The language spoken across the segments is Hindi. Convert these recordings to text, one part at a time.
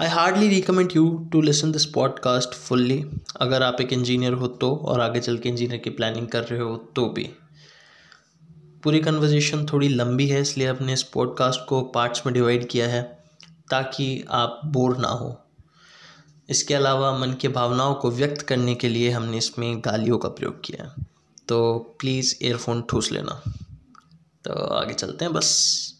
I hardly recommend you to listen this podcast fully अगर आप एक इंजीनियर हो तो और आगे चल के इंजीनियर की प्लानिंग कर रहे हो तो भी। पूरी कन्वर्जेशन थोड़ी लंबी है, इसलिए आपने इस पॉडकास्ट को पार्ट्स में डिवाइड किया है ताकि आप बोर ना हो। इसके अलावा मन की भावनाओं को व्यक्त करने के लिए हमने इसमें गालियों का प्रयोग किया है। तो प्लीज़ एयरफोन ठूस लेना। तो आगे चलते हैं, बस।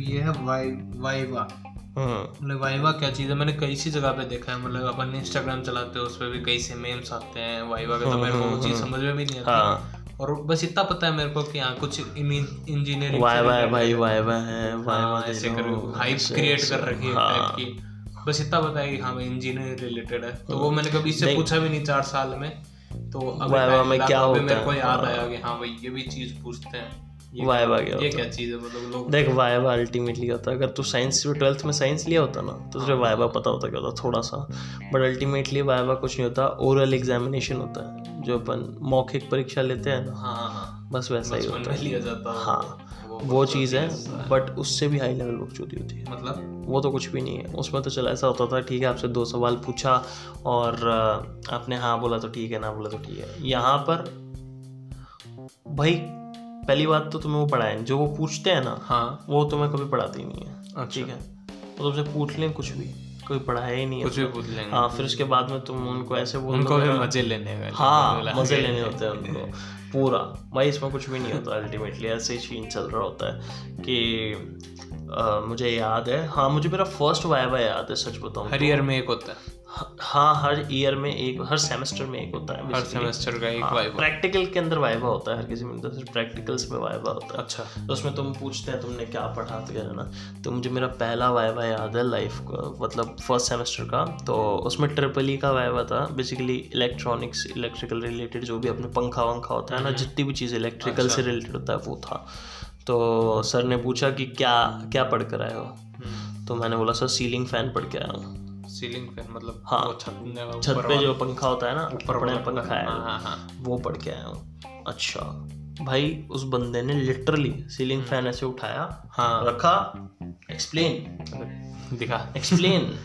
ये है वाई वाइवा हम्म मतलब वाइवा क्या चीज़ है? मैंने कई सी जगह पे देखा है मतलब अपन इंस्टाग्राम चलाते हैं उस पर भी कई से मेम्स आते हैं वाइवा के तो मेरे को वो चीज़ समझ में भी नहीं आती। हाँ। और बस इतना पता है मेरे को कि हाँ कुछ इंजीनियरिंग वाई वाई भाई वाई वाई है। वाई हाँ, वाई ऐसे कर हाइप क्रिएट कर रखी है टाइप की। बस इतना पता है कि हाँ भाई इंजीनियरिंग रिलेटेड है। तो वो मैंने कभी इससे पूछा भी नहीं चार साल में। तो वाइवा में क्या मेरे को याद आया कि हाँ भाई ये भी चीज़ पूछते हैं। वाइवा क्या ये क्या चीज़ है? मतलब लोग देख वाइवा अल्टीमेटली होता है। अगर तू साइंस ट्वेल्थ में साइंस लिया होता ना तो तुझे वाइवा पता होता क्या होता थोड़ा सा बट अल्टीमेटली वाइवा कुछ नहीं होता। ओरल एग्जामिनेशन होता है जो अपन मौखिक परीक्षा लेते हैं ना। हाँ हाँ हाँ। बस वैसा ही होता है। लिया जाता हाँ। वो वो चीज़ है बट उससे भी हाई लेवल बकचोदी होती है। मतलब? वो तो कुछ भी नहीं है। उसमें तो चला ऐसा होता था ठीक है आपसे दो सवाल पूछा और आपने हाँ बोला तो ठीक है ना बोला तो ठीक है। यहाँ पर भाई पहली बात तो तुम्हें वो पढ़ाए जो वो पूछते हैं ना हाँ। वो तुम्हें कभी पढ़ाते ही नहीं है अच्छा। ठीक है? वो तुमसे पूछ लें कुछ भी कोई पढ़ाया ही नहीं है कुछ भी पूछ लेंगे। हाँ फिर उसके बाद में तुम उनको ऐसे बोल उनको भी मज़े लेने हाँ मज़े लेने होते हैं उनको। पूरा। भाई इसमें कुछ भी नहीं होता अल्टीमेटली ऐसे ही सीन चल रहा होता है कि अ, मुझे याद है। हाँ मुझे मेरा फ़र्स्ट वाइवा याद है सच बताऊँ हर ईयर में एक होता है। हाँ हर ईयर में एक हर सेमेस्टर में एक होता है हर सेमेस्टर का एक हाँ, वाइवा प्रैक्टिकल के अंदर वाइवा होता है हर किसी में तो सिर्फ़ प्रैक्टिकल्स में वाइवा होता है। अच्छा। तो उसमें तुम पूछते हैं तुमने क्या पढ़ा वगैरह ना? तो मुझे मेरा पहला वाइवा याद है लाइफ का मतलब फ़र्स्ट सेमेस्टर का। तो उसमें ट्रिपल ई का वाइवा था बेसिकली इलेक्ट्रॉनिक्स इलेक्ट्रिकल रिलेटेड जो भी अपने पंखा वंखा होता है ना जितनी भी चीज़ इलेक्ट्रिकल से रिलेटेड होता है वो था। तो सर ने पूछा कि क्या क्या पढ़ कर आए हो? तो मैंने बोला सर सीलिंग फ़ैन पढ़ के आया हूँ। सीलिंग फ़ैन मतलब हाँ। छत छत पे जो पंखा होता है ना ऊपर पंखा है हाँ। हाँ हाँ। वो पढ़ के आया हूँ। अच्छा भाई उस बंदे ने लिटरली सीलिंग फ़ैन ऐसे उठाया हाँ। रखा एक्सप्लेन दिखा। एक्सप्लेन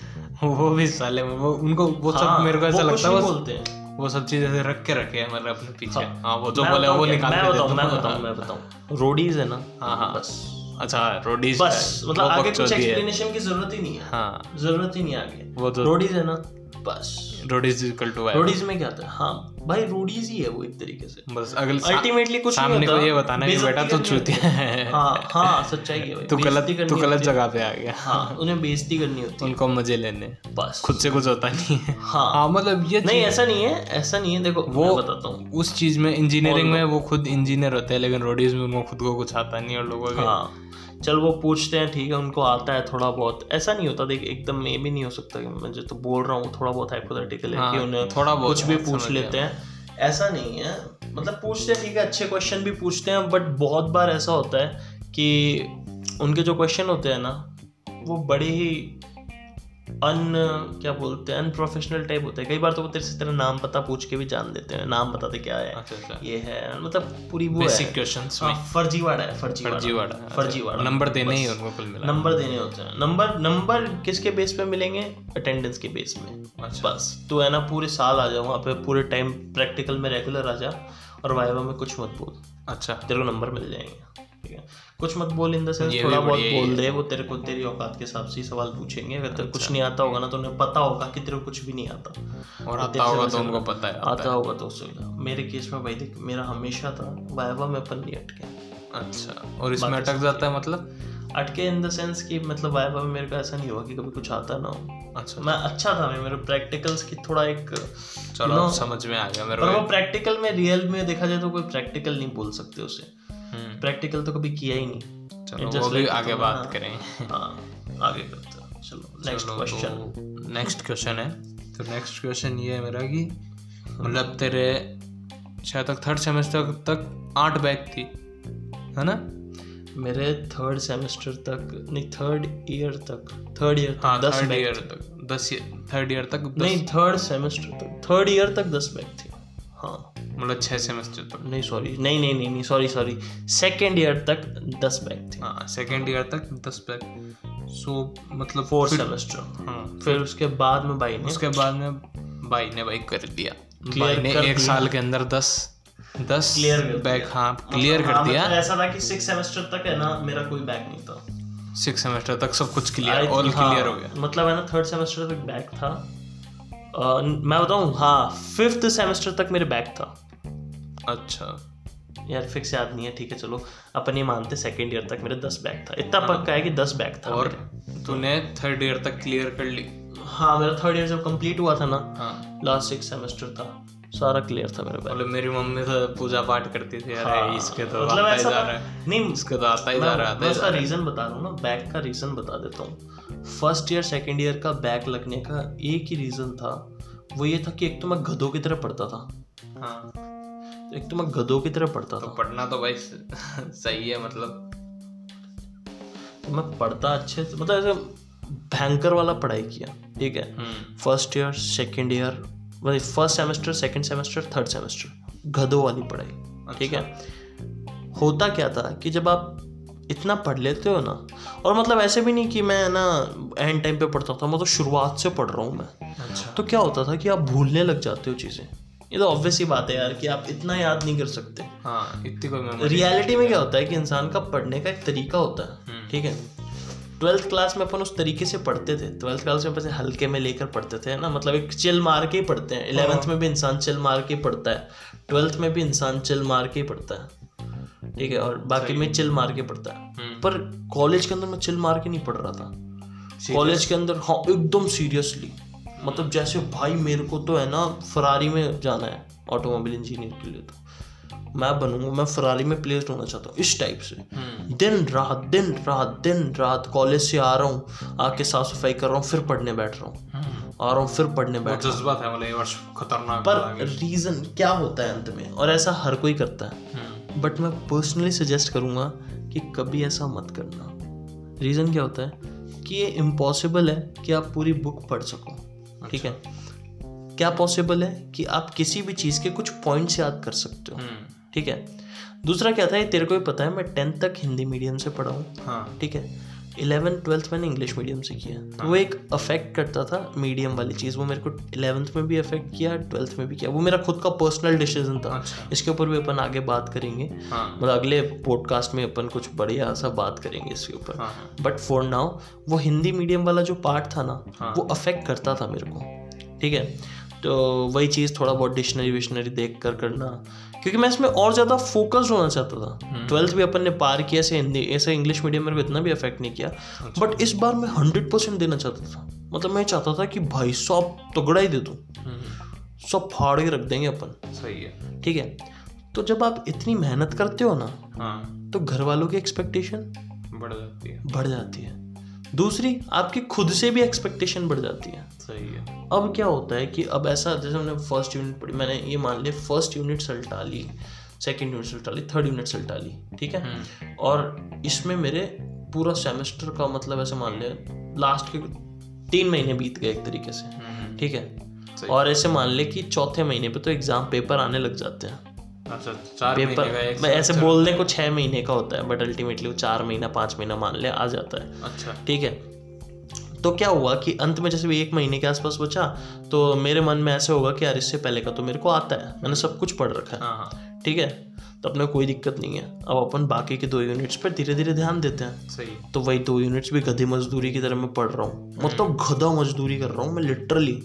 वो भी साले में वो उनको वो सब हाँ, मेरे को ऐसा लगता है बोलते हैं। वो सब चीज़ें ऐसे रख के रखे हैं मतलब अपने पीछे। हाँ। हाँ वो जो बोले वो निकाल मैं बताऊँ मैं। बताऊँ मैं बताऊँ। रोडीज है ना? हाँ हाँ। बस। अच्छा रोडीज बस मतलब आगे कुछ एक्सप्लेनेशन की ज़रूरत ही नहीं है। हाँ। ज़रूरत ही नहीं आगे। वो जो रोडीज है ना? बस। रोडीज इक्वल टू रोडीज में क्या था हाँ? भाई रोडीज ही है वो एक तरीके से। बस अगले अल्टीमेटली कुछ सामने को ये बताना कि बेटा तू चूतिया है। हाँ। हाँ सच्चाई है तू गलत तू गलत जगह पे आ गया। हाँ उन्हें बेइज्जती करनी होती है। उनको मज़े लेने। बस। खुद से कुछ होता नहीं है। हाँ। हाँ मतलब ये नहीं ऐसा नहीं है ऐसा नहीं है। देखो वो- बताता हूँ। उस चीज़ में इंजीनियरिंग में वो खुद इंजीनियर होते हैं लेकिन रोडीज में उनको खुद को कुछ आता नहीं और लोगों के। हाँ। चल वो पूछते हैं ठीक है उनको आता है थोड़ा बहुत। ऐसा नहीं होता देख एकदम मैं भी नहीं हो सकता कि मैं जो तो बोल रहा हूँ थोड़ा बहुत हाइपोथेटिकल है कि हाँ, उन्हें थोड़ा बहुत कुछ भी पूछ लेते हैं। ऐसा नहीं है। मतलब पूछते हैं ठीक है अच्छे क्वेश्चन भी पूछते हैं बट बहुत बार ऐसा होता है कि उनके जो क्वेश्चन होते हैं ना वो बड़े ही अन क्या बोलते हैं अनप्रोफेशनल टाइप होते हैं। कई बार तो वो तेरे से तेरा नाम पता पूछ के भी जान लेते हैं नाम बताते क्या है। अच्छा अच्छा। ये है मतलब पूरी वो बेसिक है। क्वेश्चंस फर्जीवाड़ा है फर्जीवाड़ा। फर्जीवाड़ा फर्जीवाड़ा। नंबर देने ही उनको कुल मिला। नंबर देने होते हैं। नंबर नंबर किसके बेस पे मिलेंगे? अटेंडेंस के बेस में। अच्छा। बस। तू है ना पूरे साल आ जा वहाँ पे पूरे टाइम प्रैक्टिकल में रेगुलर आ जा और वाइवा में कुछ मत बोल। अच्छा। तेरे को नंबर मिल जाएँगे। ठीक है। कुछ मत बोल इन द सेंस थोड़ा बहुत बोल दे वो तेरे को तेरी औकात के हिसाब से ही सवाल पूछेंगे। अगर तेरे कुछ नहीं आता होगा ना तो उन्हें पता होगा कि तेरे को कुछ भी नहीं आता। और तो आता होगा तो उनको पता है आता होगा तो उससे मेरे केस में भाई देख मेरा हमेशा था वाइवा में अपन नहीं अटके। अच्छा और इसमें अटक जाता है मतलब? अटके इन द सेंस कि मतलब वाइवा में मेरे को ऐसा नहीं हुआ कि कभी कुछ आता ना हो। अच्छा। मैं अच्छा था मैं मेरे प्रैक्टिकल्स की थोड़ा एक चलो you know, समझ में आ गया मेरे पर वो प्रैक्टिकल में रियल में देखा जाए तो कोई प्रैक्टिकल नहीं बोल सकते उसे। प्रैक्टिकल तो कभी किया ही नहीं। चलो वो भी आगे तुम- बात हाँ, करें। हाँ आगे करते चलो नेक्स्ट क्वेश्चन नेक्स्ट क्वेश्चन है। तो नेक्स्ट क्वेश्चन ये है मेरा कि मतलब तेरे शायद तक थर्ड सेमेस्टर तक आठ बैग थी है ना? मेरे थर्ड सेमेस्टर तक नहीं थर्ड ईयर तक थर्ड ईयर हाँ दस थर्ड ईयर तक दस थर्ड ईयर तक नहीं थर्ड सेमेस्टर तक थर्ड ईयर तक दस बैग थे। हाँ। मतलब छः सेमेस्टर तक। नहीं सॉरी नहीं नहीं नहीं नहीं सॉरी सॉरी सेकेंड ईयर तक दस बैग थे। हाँ सेकेंड ईयर तक दस बैग सो मतलब फोर सेमेस्टर हाँ। फिर उसके बाद में भाई ने उसके बाद में भाई ने भाई कर दिया। भाई ने एक साल के अंदर दस दस कर बैग हाँ क्लियर हाँ, कर दिया। मतलब ऐसा था कि सिक्स सेमेस्टर तक है ना मेरा कोई बैग नहीं था। सिक्स सेमेस्टर तक सब कुछ क्लियर ऑल हाँ, क्लियर हो गया। मतलब है ना थर्ड सेमेस्टर तक बैग था। मैं बताऊँ हाँ फिफ्थ सेमेस्टर तक मेरे बैग था। अच्छा। यार फिक्स याद नहीं है ठीक है चलो। अपन ये मानते सेकेंड ईयर तक मेरे दस बैग था। इतना पक्का है कि दस बैग था और तूने थर्ड ईयर तक क्लियर कर ली। हाँ मेरा थर्ड ईयर जब कंप्लीट हुआ था ना हाँ। लास्ट सिक्स सेमेस्टर था सारा क्लियर था मेरा मतलब मेरी मम्मी तो पूजा पाठ करती थी अरे हाँ, इसके तो मतलब आता ही ऐसा जा रहा है। नहीं इसके तो आता ही जा रहा है ही रहा रीजन बता रहा हूँ ना बैक का रीजन बता देता हूँ। फ़र्स्ट ईयर सेकंड ईयर का बैक लगने का एक ही रीजन था वो ये था कि एक तो मैं गधों की तरह पढ़ता था। हाँ। एक तो मैं गधों की तरह पढ़ता तो था। पढ़ना तो भाई सही है मतलब। तो मैं पढ़ता अच्छे से मतलब ऐसे भयंकर वाला पढ़ाई किया ठीक है? फ़र्स्ट ईयर सेकंड ईयर मतलब first semester second semester third semester गधों वाली पढ़ाई ठीक है? होता क्या था कि जब आप इतना पढ़ लेते हो ना और मतलब ऐसे भी नहीं कि मैं ना एंड टाइम पे पढ़ता था मैं तो शुरुआत से पढ़ रहा हूँ मैं। अच्छा। तो क्या होता था कि आप भूलने लग जाते हो चीज़ें। ये तो ऑब्वियस ही बात है यार कि आप इतना याद नहीं कर सकते। हाँ इतनी कोई मेमोरी रियलिटी में क्या होता है कि इंसान का पढ़ने का एक तरीका होता है हम्म। ठीक है? ट्वेल्थ क्लास में अपन उस तरीके से पढ़ते थे। ट्वेल्थ क्लास में अपन हल्के में लेकर पढ़ते थे ना? मतलब एक चिल मार के ही पढ़ते हैं। इलेवेंथ में भी इंसान चिल मार के पढ़ता है। ट्वेल्थ में भी इंसान चिल मार के ही पढ़ता है ठीक है? और बाकी में चिल मार के पढ़ता है। हम्म। पर कॉलेज के अंदर मैं चिल मार के नहीं पढ़ रहा था। कॉलेज के अंदर हाँ एकदम सीरियसली मतलब जैसे भाई मेरे को तो है ना फरारी में जाना है ऑटोमोबाइल इंजीनियर के लिए तो। मैं बनूँगा मैं फरारी में प्लेस्ड होना चाहता हूँ इस टाइप से। हम्म। दिन रात दिन रात दिन रात कॉलेज से आ रहा हूँ आके साफ़ सफ़ाई कर रहा हूँ फिर पढ़ने बैठ रहा हूँ। हम्म। आ रहा हूँ फिर पढ़ने बैठ जज्बा था मतलब ये खतरनाक पर रीजन क्या होता है अंत में? और ऐसा हर कोई करता है। हम्म। बट मैं पर्सनली सजेस्ट करूँगा कि कभी ऐसा मत करना। रीज़न क्या होता है? कि ये इम्पॉसिबल है कि आप पूरी बुक पढ़ सको। ठीक है? क्या पॉसिबल है कि आप किसी भी चीज़ के कुछ पॉइंट्स याद कर सकते हो? हम्म। ठीक है? दूसरा क्या था ये तेरे को भी पता है मैं टेंथ तक हिंदी मीडियम से पढ़ा हूँ। हाँ। ठीक है? इलेवन ट्वेल्थ मैंने इंग्लिश मीडियम से किया। तो वो एक अफेक्ट करता था मीडियम वाली चीज़। वो मेरे को इलेवंथ में भी अफेक्ट किया ट्वेल्थ में भी किया। वो मेरा खुद का पर्सनल डिसीज़न था। अच्छा। इसके ऊपर भी अपन आगे बात करेंगे। हाँ। मतलब अगले पॉडकास्ट में अपन कुछ बढ़िया सा बात करेंगे इसके ऊपर। बट फॉर नाउ वो हिंदी मीडियम वाला जो पार्ट था ना हाँ। वो अफेक्ट करता था मेरे को। ठीक है? तो वही चीज़ थोड़ा बहुत डिक्शनरी विक्शनरी देख कर करना। क्योंकि मैं इसमें और ज़्यादा फोकस्ड होना चाहता था। ट्वेल्थ भी अपन ने पार किया ऐसे हिंदी ऐसे इंग्लिश मीडियम मेरे को इतना भी अफेक्ट नहीं किया। बट इस बार मैं हंड्रेड परसेंट देना चाहता था। मतलब मैं चाहता था कि भाई साहब तगड़ा ही दे दूँ। हम्म, सब फाड़ के रख देंगे अपन। सही है। ठीक है? तो जब आप इतनी मेहनत करते हो ना हाँ। तो घर वालों की एक्सपेक्टेशन बढ़ जाती है। बढ़ जाती है। दूसरी आपकी खुद से भी एक्सपेक्टेशन बढ़ जाती है। सही है। अब क्या होता है कि अब ऐसा जैसे हमने फ़र्स्ट यूनिट पढ़ी मैंने ये मान लिया फ़र्स्ट यूनिट सल्टा ली सेकेंड यूनिट सल्टा ली थर्ड यूनिट सल्टा ली ठीक है? हम्म, और इसमें मेरे पूरा सेमेस्टर का मतलब ऐसे मान लिया लास्ट के तीन महीने बीत गए एक तरीके से हम्म, ठीक है? और ऐसे मान ले कि चौथे महीने पे तो एग्ज़ाम पेपर आने लग जाते हैं। अच्छा चार पेपर का मैं ऐसे बोलने को छः महीने का होता है बट अल्टीमेटली वो चार महीना पाँच महीना मान ले आ जाता है। अच्छा। ठीक है? तो क्या हुआ कि अंत में जैसे भी एक महीने के आसपास बचा तो मेरे मन में ऐसे होगा कि यार इससे पहले का तो मेरे को आता है मैंने सब कुछ पढ़ रखा है। हाँ हाँ। ठीक है? तो अपने कोई दिक्कत नहीं है। अब अपन बाकी के दो यूनिट्स पर धीरे धीरे ध्यान देते हैं। सही। तो वही दो यूनिट्स भी गधे मजदूरी की तरह मैं पढ़ रहा हूँ। मतलब गधा मजदूरी कर रहा हूँ मैं लिटरली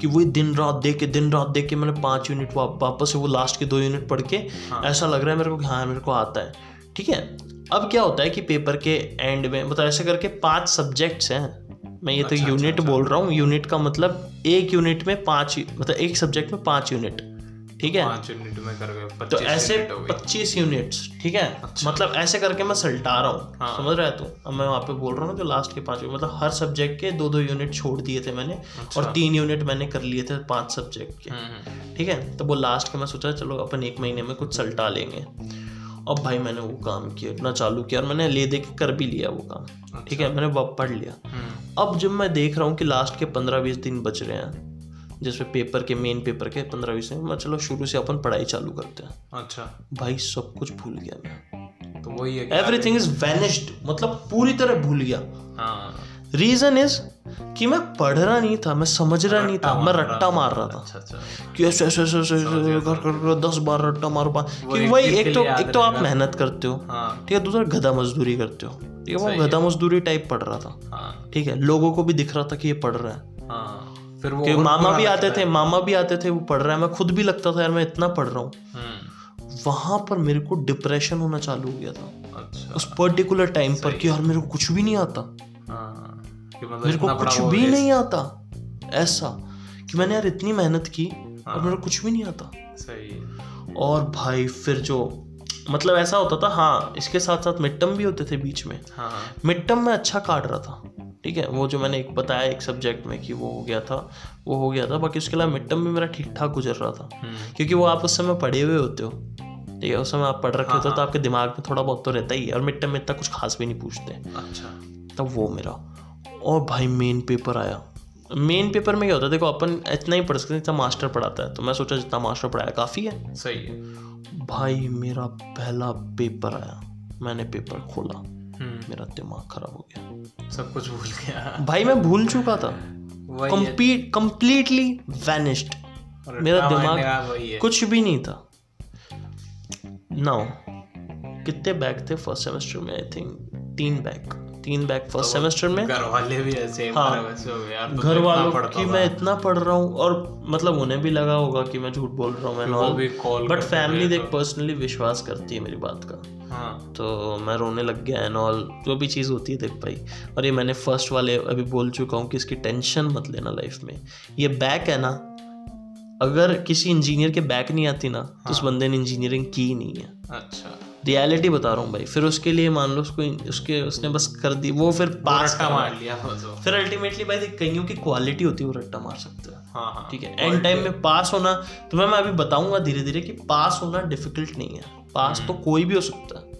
कि वही दिन रात देख के दिन रात देख के मैंने पाँच यूनिट वा, वापस से वो लास्ट के दो यूनिट पढ़ के हाँ। ऐसा लग रहा है मेरे को कि हाँ मेरे को आता है। ठीक है? अब क्या होता है कि पेपर के एंड में मतलब ऐसे करके पाँच सब्जेक्ट्स हैं। मैं ये अच्छा, तो यूनिट अच्छा, बोल रहा हूँ यूनिट का मतलब एक यूनिट में पाँच मतलब एक सब्जेक्ट में पाँच यूनिट ठीक है? पाँच यूनिट में कर गए तो ऐसे हो पच्चीस यूनिट्स ठीक है? मतलब ऐसे करके मैं सल्टा रहा हूँ हाँ। समझ रहा है तू? अब मैं वहाँ पे बोल रहा हूँ ना जो लास्ट के पाँच मतलब हर सब्जेक्ट के दो दो यूनिट छोड़ दिए थे मैंने और तीन यूनिट मैंने कर लिए थे पाँच सब्जेक्ट के हम्म, हम्म, ठीक है? तो वो लास्ट के मैं सोचा चलो अपन एक महीने में कुछ सल्टा लेंगे। अब भाई मैंने वो काम किया इतना चालू किया और मैंने ले दे के कर भी लिया वो काम ठीक है? मैंने वो पढ़ लिया। हम्म, अब जब मैं देख रहा हूँ कि लास्ट के पंद्रह बीस दिन बच रहे हैं जैसे पेपर के मेन पेपर के पंद्रह बीस दिन मैं चलो शुरू से अपन पढ़ाई चालू करते हैं। अच्छा। भाई सब कुछ भूल गया मैं। तो वही है कि- एवरीथिंग इज़ वैनिश्ड मतलब पूरी तरह भूल गया। हाँ। रीजन इज़ कि मैं पढ़ रहा नहीं था मैं समझ रहा नहीं था मैं रट्टा मार रहा था। अच्छा अच्छा। कि ऐसे ऐसे ऐसे ऐसे ऐसे कर दस बार रट्टा मारो पा कि वही एक तो एक तो आप मेहनत करते हो हाँ। ठीक है दूसरा गधा मजदूरी करते हो। ठीक है वो गधा मजदूरी टाइप पढ़ रहा था। हाँ। ठीक है लोगों को भी दिख रहा था कि ये पढ़ रहा है। हाँ। फिर वो कि मामा भी आते थे मामा भी आते थे वो पढ़ रहा है। मैं खुद भी लगता था यार मैं इतना पढ़ रहा हूँ। हम्म। वहाँ पर मेरे को डिप्रेशन होना चालू हो गया था। अच्छा। उस पर्टिकुलर टाइम पर कि यार मेरे को कुछ भी नहीं आता। हाँ मतलब मेरे को कुछ भी नहीं आता। ऐसा कि मैंने यार इतनी मेहनत की और मेरे को कुछ भी नहीं आता। सही। और भाई फिर जो मतलब ऐसा होता था हाँ इसके साथ साथ मिड टर्म भी होते थे बीच में। हाँ। हाँ मिड टर्म में अच्छा काट रहा था। ठीक है वो जो मैंने एक बताया एक सब्जेक्ट में कि वो हो गया था वो हो गया था। बाकी उसके अलावा मिड टर्म में मेरा ठीक ठाक गुजर रहा था। हम्म। क्योंकि वो आप उस समय पढ़े हुए होते हो ठीक है उस समय आप पढ़ रखे होते हो तो आपके दिमाग में थोड़ा बहुत तो रहता ही है और मिड टर्म में इतना कुछ खास भी नहीं पूछते। अच्छा। तब वो मेरा। और भाई मेन पेपर आया। मेन पेपर में क्या होता है देखो अपन इतना ही पढ़ सकते हैं जितना मास्टर पढ़ाता है। तो मैं सोचा जितना मास्टर पढ़ाया काफ़ी है। सही है। भाई मेरा पहला पेपर आया। मैंने पेपर खोला। मेरा दिमाग खराब हो गया। सब कुछ भूल गया। भाई मैं भूल चुका था। कंप्लीट कंप्लीटली वैनिश्ड मेरा दिमाग कुछ भी नहीं था। नाउ कितने बैग थे फ़र्स्ट सेमेस्टर में आई थिंक तीन बैग तीन बैग फ़र्स्ट सेमेस्टर में। घर वाले भी ऐसे हाँ। तो घर वालों की मैं इतना पढ़ रहा हूँ और मतलब उन्हें भी लगा होगा कि मैं झूठ बोल रहा हूँ बट फैमिली देख पर्सनली विश्वास करती है मेरी बात का। हाँ। तो मैं रोने लग गया एंड ऑल जो भी चीज़ होती है देख भाई। और ये मैंने फ़र्स्ट वाले अभी बोल चुका हूँ कि इसकी टेंशन मत लेना लाइफ में। ये बैक है ना अगर किसी इंजीनियर के बैक नहीं आती ना हाँ। तो उस बंदे ने इंजीनियरिंग की ही नहीं है। अच्छा। रियलिटी बता रहा हूँ भाई। फिर उसके लिए मान लो उसको उसके उसने बस कर दी वो फिर पास रट्टा मार लिया फिर अल्टीमेटली भाई कईयों की क्वालिटी होती है वो रट्टा मार सकते हैं। हाँ हाँ। ठीक है? एंड टाइम में पास होना तुम्हें मैं अभी बताऊँगा धीरे धीरे कि पास होना डिफ़िकल्ट नहीं है। पास तो कोई भी हो सकता है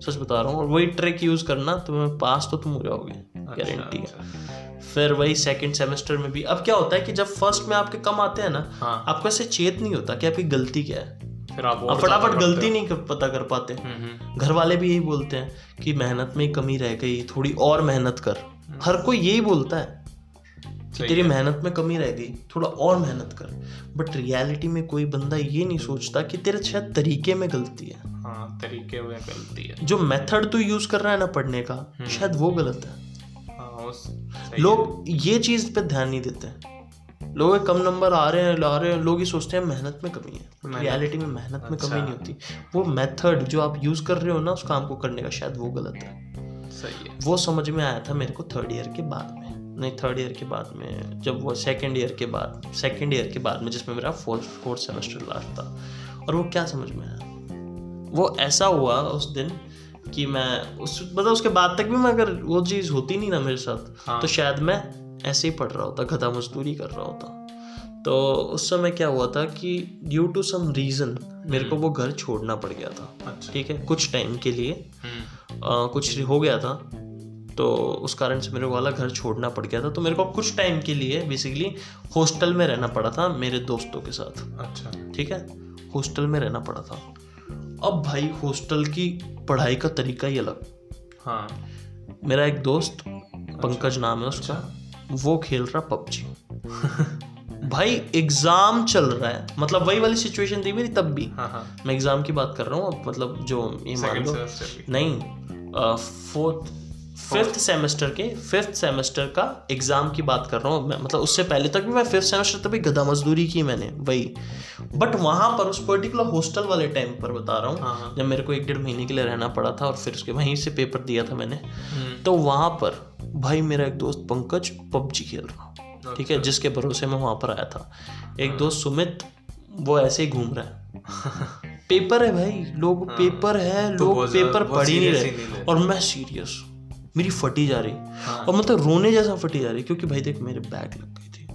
सच बता रहा हूँ और वही ट्रिक यूज़ करना तुम्हें पास तो तुम हो जाओगे गारंटी है। अच्छा। फिर वही सेकंड सेमेस्टर में भी अब क्या होता है कि जब फ़र्स्ट में आपके कम आते हैं ना हाँ। आपको ऐसे चेत नहीं होता कि आपकी गलती क्या है। फिर आप फटाफट गलती नहीं कर, पता कर पाते। हम्म, हम्म, घर वाले भी यही बोलते हैं कि मेहनत में कमी रह गई थोड़ी और मेहनत कर। हर कोई यही बोलता है। कि तेरी मेहनत में कमी रह गई थोड़ा और मेहनत कर। बट रियलिटी में कोई बंदा ये नहीं सोचता कि तेरे शायद तरीके में गलती है। हाँ तरीके में गलती है। जो मेथड तू यूज़ कर रहा है ना पढ़ने का शायद वो गलत है। हाँ लोग ये चीज़ पे ध्यान नहीं देते। हैं लोग कम नंबर आ रहे हैं ला रहे हैं लोग ये सोचते हैं मेहनत में कमी है। रियलिटी में मेहनत में कमी नहीं होती। वो मेथड जो आप यूज़ कर रहे हो ना उस काम को करने का शायद वो गलत है। सही है। वो समझ में आया था मेरे को थर्ड ईयर के बाद में। नहीं थर्ड ईयर के बाद में जब वो सेकंड ईयर के बाद सेकंड ईयर के बाद में जिसमें मेरा फोर्थ फोर्थ सेमेस्टर लास्ट था। और वो क्या समझ में आया? वो ऐसा हुआ उस दिन कि मैं उस मतलब उसके बाद तक भी मैं अगर वो चीज़ होती नहीं ना मेरे साथ हाँ। तो शायद मैं ऐसे ही पढ़ रहा होता गधा मजदूरी कर रहा होता। तो उस समय क्या हुआ था कि ड्यू टू सम रीज़न मेरे को वो घर छोड़ना पड़ गया था अच्छा। ठीक है? कुछ टाइम के लिए हम्म, आ, कुछ हो गया था। तो उस कारण से मेरे को वाला घर छोड़ना पड़ गया था। तो मेरे को कुछ टाइम के लिए बेसिकली हॉस्टल में रहना पड़ा था मेरे दोस्तों के साथ। अच्छा। ठीक है? हॉस्टल में रहना पड़ा था। अब भाई हॉस्टल की पढ़ाई का तरीका ही अलग। हाँ। मेरा एक दोस्त पंकज नाम है उसका अच्छा। वो खेल रहा पबजी। भाई एग्ज़ाम चल रहा है। मतलब वही वाली सिचुएशन थी मेरी तब भी। हाँ हाँ। मैं एग्ज़ाम की बात कर रहा हूँ मतलब जो ये मान लो। नहीं फोर्थ फिफ्थ सेमेस्टर के फिफ्थ सेमेस्टर का एग्ज़ाम की बात कर रहा हूँ। मैं मतलब उससे पहले तक भी मैं फिफ्थ सेमेस्टर तक भी गधा मजदूरी की मैंने वही। बट वहाँ पर उस पर्टिकुलर हॉस्टल वाले टाइम पर बता रहा हूँ हाँ हाँ। जब मेरे को एक डेढ़ महीने के लिए रहना पड़ा था और फिर उसके वहीं से पेपर दिया था मैंने। हम्म, तो वहाँ पर भाई मेरा एक दोस्त पंकज पबजी खेल रहा ठीक है? जिसके भरोसे मैं वहाँ पर आया था। एक दोस्त सुमित वो ऐसे ही घूम रहा है। पेपर है भाई लोग पेपर है लोग पेपर पढ़ ही नहीं रहे। और मैं सीरियस मेरी फटी जा रही। हाँ। और मतलब रोने जैसा फटी जा रही क्योंकि भाई देख मेरे बैग लग गई थी।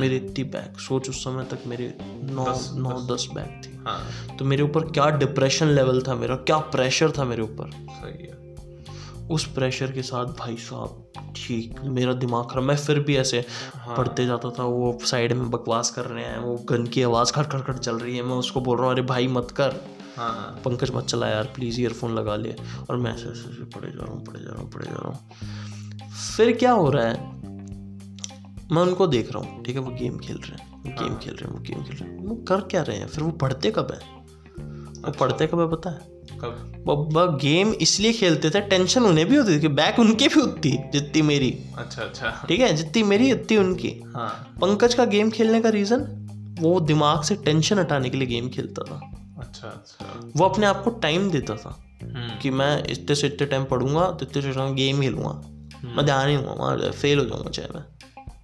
मेरे इतनी बैग सोच उस समय तक मेरे नौ दस, नौ दस दस बैग थी। हाँ। तो मेरे ऊपर क्या डिप्रेशन लेवल था मेरा क्या प्रेशर था मेरे ऊपर। सही है। उस प्रेशर के साथ भाई साहब ठीक मेरा दिमाग खराब मैं फिर भी ऐसे हाँ। पढ़ते जाता था वो साइड में बकवास कर रहे हैं वो गन की आवाज़ खड़ खड़ खड़ चल रही है मैं उसको बोल रहा हूँ अरे भाई मत कर। हाँ हाँ। पंकज मत चला यार प्लीज़ ईयरफोन लगा ले। और मैं ऐसे ऐसे ऐसे पढ़े जा रहा हूँ पढ़े जा रहा हूँ पढ़े जा रहा हूँ। फिर क्या हो रहा है? मैं उनको देख रहा हूँ ठीक है वो गेम खेल रहे हैं गेम खेल रहे हैं वो गेम खेल रहे हैं। वो कर क्या रहे हैं? फिर वो पढ़ते कब है? वो पढ़ते कब है पता है? कब? बब्बा गेम इसलिए खेलते थे टेंशन उन्हें भी होती थी कि बैक उनकी भी उतनी जितनी मेरी। अच्छा अच्छा। ठीक है जितनी मेरी उतनी उनकी। हाँ। पंकज का गेम खेलने का रीज़न वो दिमाग से टेंशन हटाने के लिए गेम खेलता था। अच्छा अच्छा। वो अपने आप को टाइम देता था हम्म। कि मैं इतने से इतने टाइम पढ़ूँगा तो इतने से टाइम गेम खेलूँगा। मैं ध्यान नहीं दूँगा वहाँ फेल हो जाऊँगा चाहे मैं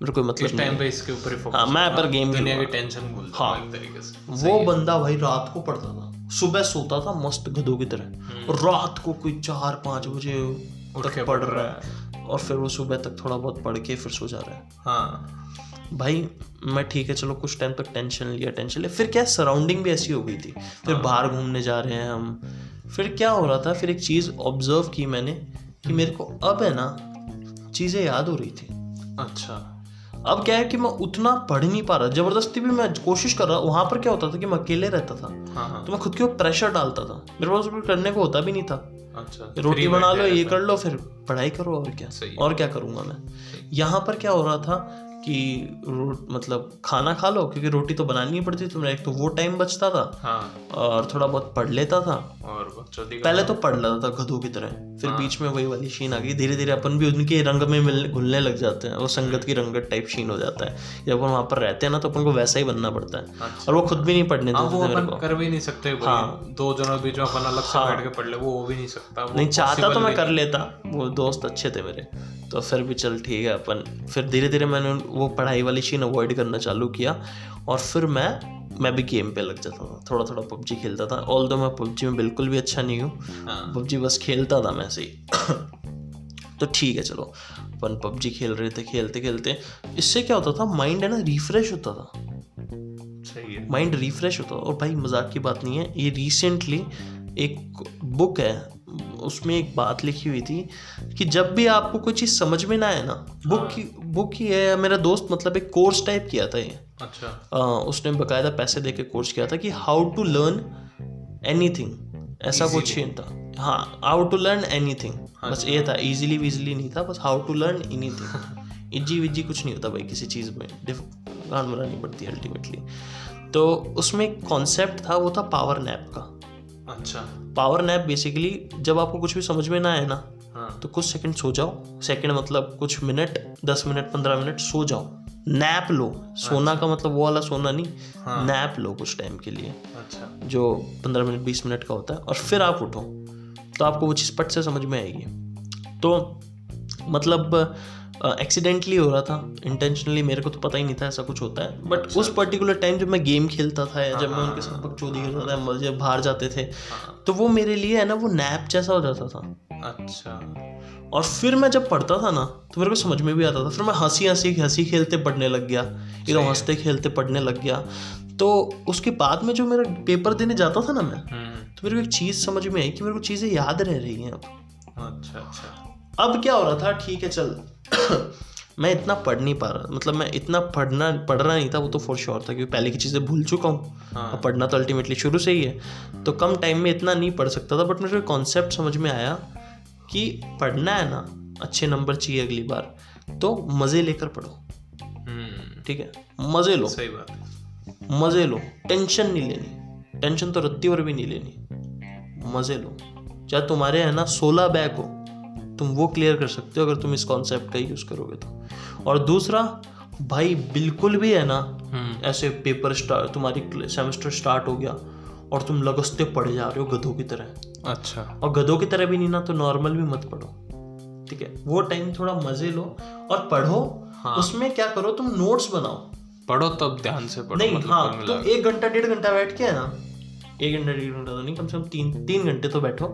मेरे कोई मतलब टाइम पे इसके ऊपर ही हाँ मैं पर गेम दुनिया की टेंशन भूल हाँ। एक तरीके से। वो बंदा भाई रात को पढ़ता था सुबह सोता था मस्त गधों की तरह। और रात को कोई चार पाँच बजे तक पढ़ रहा है। और फिर वो सुबह तक थोड़ा बहुत पढ़ के फिर सो जा रहा है। हाँ। भाई मैं ठीक है चलो कुछ टाइम तक टेंशन लिया टेंशन लिया। फिर क्या सराउंडिंग भी ऐसी हो गई थी। फिर बाहर घूमने जा रहे हैं हम। फिर क्या हो रहा था फिर एक चीज़ ऑब्ज़र्व की मैंने कि मेरे को अब है ना चीज़ें याद हो रही थी। अच्छा। अब क्या है कि मैं उतना पढ़ नहीं पा रहा। ज़बरदस्ती भी मैं कोशिश कर रहा वहाँ पर क्या होता था कि मैं अकेले रहता था। हाँ हाँ। तो मैं खुद के ऊपर प्रेशर डालता था। मेरे पास कुछ करने को होता भी नहीं था। अच्छा रोटी बना लो ये कर लो फिर पढ़ाई करो और क्या। और क्या करूँगा मैं? यहाँ पर क्या हो रहा था कि रो, मतलब खाना खा लो क्योंकि रोटी तो बनानी ही पड़ती थी एक तो वो टाइम बचता था हाँ। और थोड़ा बहुत पढ़ लेता था। और पहले तो पढ़ लेता था गधों की तरह। फिर बीच में वही वाली शीन आ गई। धीरे धीरे अपन भी उनके रंग में मिलने घुलने लग जाते हैं। वो संगत की रंगत टाइप शीन हो जाता है। जब अपन वहाँ पर रहते हैं ना तो अपन को वैसा ही बनना पड़ता है। और वो खुद भी नहीं पढ़ने हाँ देते कर भी नहीं सकते भाई। दो जनों के बीच में अपन अलग से बैठ के पढ़ ले वो भी नहीं सकता। नहीं चाहता तो मैं कर लेता। वो दोस्त अच्छे थे मेरे। तो फिर भी चल ठीक है अपन। फिर धीरे धीरे मैंने वो पढ़ाई वाली शीन अवॉइड करना चालू किया और फिर मैं मैं भी गेम पे लग जाता था। थोड़ा थोड़ा पबजी खेलता था। ऑल दो मैं पबजी में बिल्कुल भी अच्छा नहीं हूँ हाँ। पबजी बस खेलता था मैं ऐसे ही। तो ठीक है चलो। अपन पबजी खेल रहे थे खेलते खेलते। इससे क्या होता था माइंड है ना रिफ्रेश होता था। सही है। माइंड रिफ्रेश होता था। और भाई मज़ाक की बात नहीं है। ये रिसेंटली एक बुक है उसमें एक बात लिखी हुई थी कि जब भी आपको कोई चीज़ समझ में ना आए ना बुक की बुक ही है मेरा दोस्त मतलब एक कोर्स टाइप किया था ये। अच्छा। अ, उसने बकायदा पैसे दे के कोर्स किया था कि हाउ टू लर्न एनीथिंग ऐसा कुछ ही था। हाँ हाउ टू लर्न एनीथिंग बस ये था इजीली विजली नहीं था बस how to learn anything easy विजी कुछ नहीं होता भाई किसी चीज़ में गान बनानी पड़ती है अल्टीमेटली तो उसमें एक कॉन्सेप्ट था वो था पावर नैप का। अच्छा। पावर नैप बेसिकली जब आपको कुछ भी समझ में ना आए ना हाँ। तो कुछ सेकंड सो जाओ। सेकंड मतलब कुछ मिनट दस मिनट पंद्रह मिनट सो जाओ। नैप लो। सोना का मतलब वो वाला सोना नहीं हाँ। नैप लो कुछ टाइम के लिए। अच्छा। जो पंद्रह मिनट बीस मिनट का होता है और फिर आप उठो। तो आपको वो चीज़ पट से समझ में आएगी। तो मतलब एक्सीडेंटली हो रहा था। इंटेंशनली मेरे को तो पता ही नहीं था ऐसा कुछ होता है। बट अच्छा। उस पर्टिकुलर टाइम जब मैं गेम खेलता था या जब मैं उनके साथ बकचोदी करता था हम जब बाहर जाते थे हाँ। तो वो मेरे लिए है ना वो नैप जैसा हो जाता था। अच्छा। और फिर मैं जब पढ़ता था ना तो मेरे को समझ में भी आता था। फिर मैं हँसी हँसी हँसी खेलते पढ़ने लग गया। एकदम हँसते खेलते पढ़ने लग गया। तो उसके बाद में जो मेरा पेपर देने जाता था ना मैं हम्म। तो मेरे को एक चीज़ समझ में आई कि मेरे को चीज़ें याद रह रही हैं अब। अच्छा अच्छा। अब क्या हो रहा था? ठीक है चल। मैं इतना पढ़ नहीं पा रहा मतलब मैं इतना पढ़ना पढ़ रहा नहीं था वो तो फॉर श्योर था क्योंकि पहले की चीज़ें भूल चुका हूँ। हाँ। और पढ़ना तो अल्टीमेटली शुरू से ही है। तो कम टाइम में इतना नहीं पढ़ सकता था बट मेरे को कॉन्सेप्ट समझ में आया कि पढ़ना है ना अच्छे नंबर चाहिए अगली बार तो मज़े लेकर पढ़ो। हम्म। ठीक है? मज़े लो। सही बात मज़े लो। टेंशन नहीं लेनी। टेंशन तो रत्ती और भी नहीं लेनी। मज़े लो। चाहे तुम्हारे है ना सोलह बैग हो तुम वो क्लियर कर सकते हो अगर तुम इस कॉन्सेप्ट का यूज़ करोगे तो। और दूसरा भाई बिल्कुल भी है ना हम्म। ऐसे पेपर स्टार्ट तुम्हारी सेमेस्टर स्टार्ट हो गया और तुम लगस्ते पढ़ जा रहे हो गधों की तरह। अच्छा। और गधों की तरह भी नहीं ना तो नॉर्मल भी मत पढ़ो। ठीक है? वो टाइम थोड़ा मज़े लो और पढ़ो। हाँ। उसमें क्या करो तुम नोट्स बनाओ। पढ़ो तब ध्यान से पढ़ो नहीं मतलब हाँ तो एक घंटा डेढ़ घंटा बैठ के है ना एक घंटा डेढ़ घंटा तो नहीं कम से कम तीन तीन घंटे तो बैठो।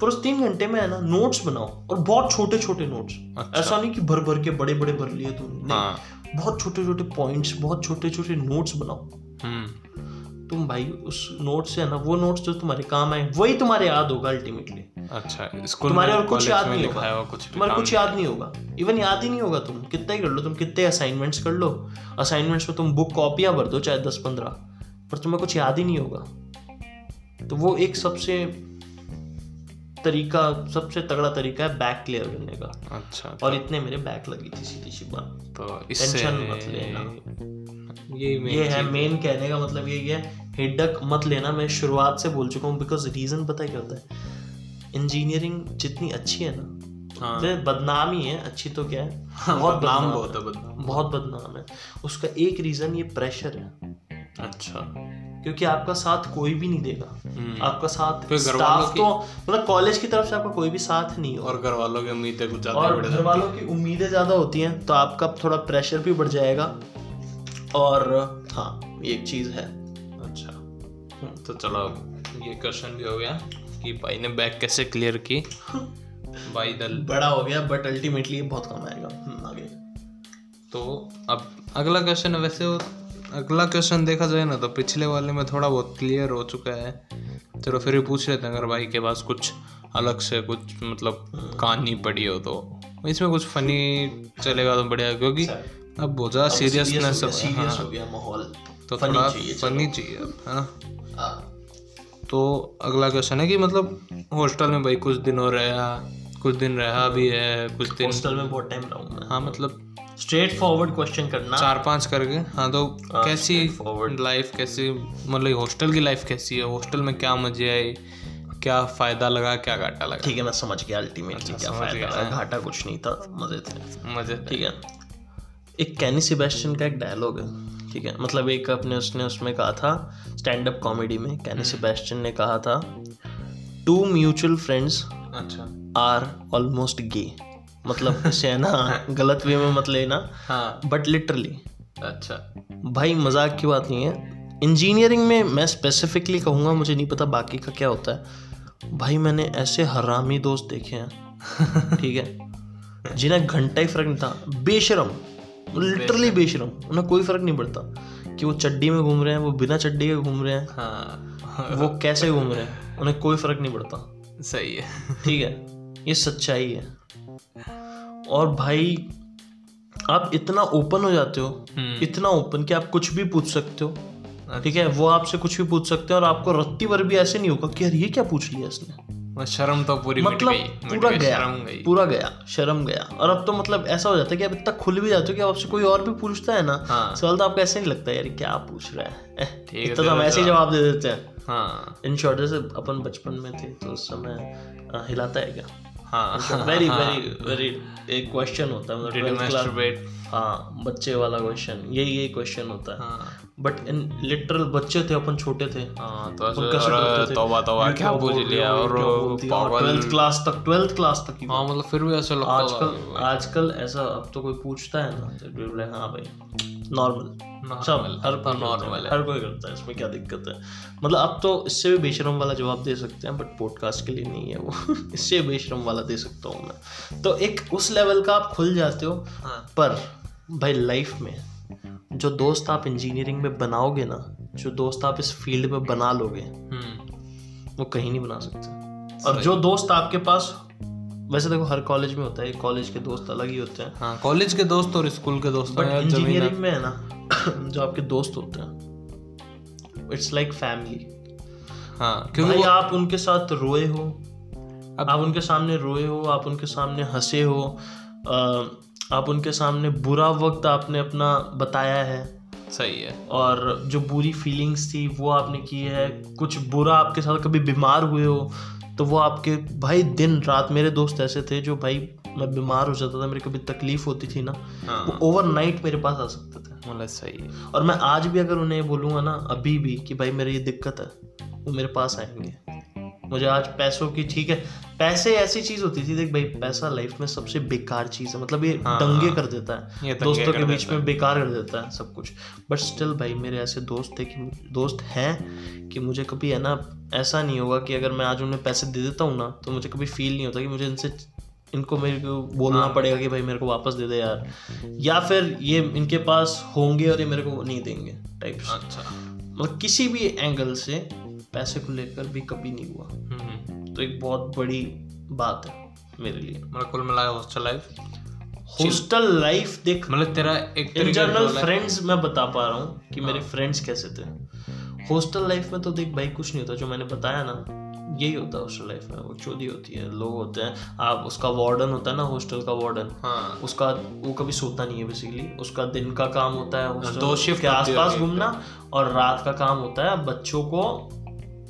पर उस तीन घंटे में है ना नोट्स बनाओ और बहुत छोटे छोटे नोट्स अच्छा। ऐसा नहीं कि भर भर के बड़े बड़े भर लिए तुम नहीं। हाँ। बहुत छोटे छोटे पॉइंट्स बहुत छोटे छोटे नोट्स बनाओ। हम्म। तुम भाई उस नोट से है ना वो नोट्स जो तुम्हारे काम आए वही तुम्हारे याद होगा अल्टीमेटली अच्छा स्कूल तुम्हारे और कुछ याद नहीं होगा। कुछ तुम्हारे कुछ याद नहीं होगा। इवन याद ही नहीं होगा तुम। कितना ही कर लो तुम कितने असाइनमेंट्स कर लो। असाइनमेंट्स में तुम बुक कॉपियाँ भर दो चाहे दस पंद्रह पर तुम्हें कुछ याद ही नहीं होगा। तो वो एक सबसे तरीका सबसे तगड़ा तरीका है बैक क्लियर करने का। अच्छा और इतने मेरे बैक लगी थी सीधी सी बात। तो टेंशन मत लेना। main ये है मेन कहने का मतलब यही है हेडक मत लेना। मैं शुरुआत से बोल चुका हूँ बिकॉज़ रीजन पता है क्या होता है? इंजीनियरिंग जितनी अच्छी है ना हाँ। बदनाम ही है। अच्छी तो क्या है? हाँ, बहुत बदनाम बहुत। है बदनाम। बहुत बदनाम है। उसका एक रीजन ये प्रेशर है। अच्छा। क्योंकि आपका साथ कोई भी नहीं देगा। हम्म। आपका साथ स्टाफ तो मतलब कॉलेज की तरफ़ से आपका कोई भी साथ नहीं और घर वालों की उम्मीदें कुछ ज़्यादा और घर वालों की उम्मीदें ज़्यादा होती हैं तो आपका थोड़ा प्रेशर भी बढ़ जाएगा। और हाँ ये एक चीज़ है। अच्छा। तो चलो ये क्वेश्चन भी हो गया कि भाई ने बैग कैसे क्लियर की? भाई दल। बड़ा हो गया बट अल्टीमेटली बहुत कम आएगा। हम्म, आगे। तो अब अगला क्वेश्चन वैसे अगला क्वेश्चन देखा जाए ना तो पिछले वाले में थोड़ा बहुत क्लियर हो चुका है। चलो फिर भी पूछ लेते हैं अगर भाई के पास कुछ अलग से कुछ मतलब कहानी पड़ी हो तो। इसमें कुछ फनी चलेगा तो बढ़िया क्योंकि अब बहुत ज़्यादा सीरियसनेस सीरियस हो गया माहौल। तो थोड़ा फनी चाहिए अब है ना? हाँ, तो अगला क्वेश्चन है कि मतलब हॉस्टल में भाई कुछ दिन हो रहा कुछ दिन रहा भी है कुछ दिन हॉस्टल में बहुत टाइम रहूँ मैं हाँ मतलब स्ट्रेट फॉरवर्ड क्वेश्चन करना। चार पाँच करके। हाँ तो आ, कैसी फॉरवर्ड लाइफ कैसी मतलब हॉस्टल की लाइफ कैसी है? हॉस्टल में क्या मज़े आए? क्या फ़ायदा लगा क्या घाटा लगा? ठीक है मैं समझ गया अल्टीमेटली अच्छा, क्या फ़ायदा है घाटा कुछ नहीं था मज़े थे। मज़े ठीक है। एक कैनी सिबेस्टियन का एक डायलॉग है ठीक है। मतलब एक अपने उसने उसमें कहा था स्टैंड अप कॉमेडी में कैनी सिबेस्टियन ने कहा था टू म्यूचुअल फ्रेंड्स अच्छा। आर ऑलमोस्ट गे मतलब इसे है ना गलत वे में मत लेना। हाँ। बट लिटरली अच्छा। भाई मज़ाक की बात नहीं है। इंजीनियरिंग में मैं स्पेसिफिकली कहूँगा मुझे नहीं पता बाकी का क्या होता है। भाई मैंने ऐसे हरामी दोस्त देखे हैं। ठीक है? जिन्हें घंटा ही फ़र्क नहीं था। बेशरम। लिटरली बेशरम। उन्हें कोई फ़र्क नहीं पड़ता कि वो चड्डी में घूम रहे हैं वो बिना चड्डी के घूम रहे हैं। हाँ। वो कैसे घूम रहे हैं? उन्हें कोई फ़र्क नहीं पड़ता। सही है। ठीक है? ये सच्चाई है। और भाई आप इतना ओपन हो जाते हो। हम्म। इतना ओपन कि आप कुछ भी पूछ सकते हो। ठीक है? वो आपसे कुछ भी पूछ सकते हैं और आपको रत्ती भर भी ऐसे नहीं होगा कि यार ये क्या पूछ लिया इसने। शर्म तो पूरी मतलब पूरा गया पूरा गया शर्म गया। और अब तो मतलब ऐसा हो जाता है कि आप इतना खुल भी जाते हो कि आपसे कोई और भी पूछता है ना हाँ। सवाल तो आपको ऐसे नहीं लगता यार क्या पूछ रहा है? है, इतना तो हम ऐसे ही जवाब दे देते हैं। हाँ। इन शॉर्ट जैसे अपन बचपन में थे तो उस समय हिलाता है क्या? हाँ। वेरी वेरी वेरी एक क्वेश्चन होता है मतलब 12th हाँ बच्चे वाला क्वेश्चन यही यही क्वेश्चन होता है। बट इन लिटरल बच्चे थे अपन छोटे थे। हाँ तो तौबा तौबा क्या बोल लिया और 12th क्लास तक 12th क्लास तक हाँ मतलब फिर भी ऐसा लगता आजकल आजकल ऐसा अब तो कोई पूछता है ना तो हाँ भाई। नॉर्मल सब हर कोई नॉर्मल हर कोई करता है इसमें क्या दिक्कत है? मतलब अब तो इससे भी बेशरम वाला जवाब दे सकते हैं बट पॉडकास्ट के लिए नहीं है वो। इससे बेशरम वाला दे सकता हूँ मैं। तो एक उस लेवल का आप खुल जाते हो हाँ। पर भाई लाइफ में जो दोस्त आप इंजीनियरिंग में बनाओगे ना जो दोस्त आप इस फ़ील्ड में बना लोगे हम्म। वो कहीं नहीं बना सकते। और जो दोस्त आपके पास वैसे देखो हर कॉलेज में होता है कॉलेज के दोस्त अलग ही होते हैं। हाँ कॉलेज के दोस्त और स्कूल के दोस्त बट इंजीनियरिंग में है ना जो आपके दोस्त होते हैं इट्स लाइक फैमिली हाँ क्योंकि आप उनके साथ रोए हो अब- आप उनके सामने रोए हो आप उनके सामने हंसे हो आप उनके सामने बुरा वक्त आपने अपना बताया है सही है। और जो बुरी फीलिंग्स थी वो आपने की है। कुछ बुरा आपके साथ कभी बीमार हुए हो तो वो आपके भाई दिन रात मेरे दोस्त ऐसे थे जो भाई मैं बीमार हो जाता था मेरी कभी तकलीफ़ होती थी ना हाँ। वो ओवरनाइट मेरे पास आ सकते थे। मतलब सही है। और मैं आज भी अगर उन्हें बोलूँगा ना अभी भी कि भाई मेरी ये दिक्कत है वो मेरे पास आएँगे। मुझे आज पैसों की ठीक है। पैसे ऐसी चीज़ होती थी देख भाई पैसा लाइफ में सबसे बेकार चीज़ है। मतलब ये हाँ, दंगे कर देता है। दोस्तों के बीच में बेकार कर देता है सब कुछ। बट स्टिल भाई मेरे ऐसे दोस्त थे कि दोस्त हैं कि मुझे कभी है ना ऐसा नहीं होगा कि अगर मैं आज उन्हें पैसे दे देता हूँ ना तो मुझे कभी फील नहीं होता कि मुझे इनसे इनको मेरे को बोलना हाँ। पड़ेगा कि भाई मेरे को वापस दे दे यार। या फिर ये इनके पास होंगे और ये मेरे को नहीं देंगे टाइप्स अच्छा। मतलब किसी भी एंगल से पैसे को लेकर भी कभी नहीं हुआ। हम्म। तो एक बहुत बड़ी बात है मेरे लिए। मतलब कुल मिलाया हॉस्टल लाइफ हॉस्टल लाइफ देख मतलब तेरा एक इन जनरल फ्रेंड्स मैं बता पा रहा हूँ कि मेरे फ्रेंड्स कैसे थे। हॉस्टल लाइफ में तो देख भाई कुछ नहीं होता जो मैंने बताया ना यही होता है हॉस्टल लाइफ में। वो चोरी होती है लोग होते हैं। आप उसका वार्डन होता है ना हॉस्टल का वार्डन हाँ। उसका वो कभी सोता नहीं है बेसिकली उसका दिन का काम होता है दो shift के आसपास घूमना और रात का काम होता है। बच्चों को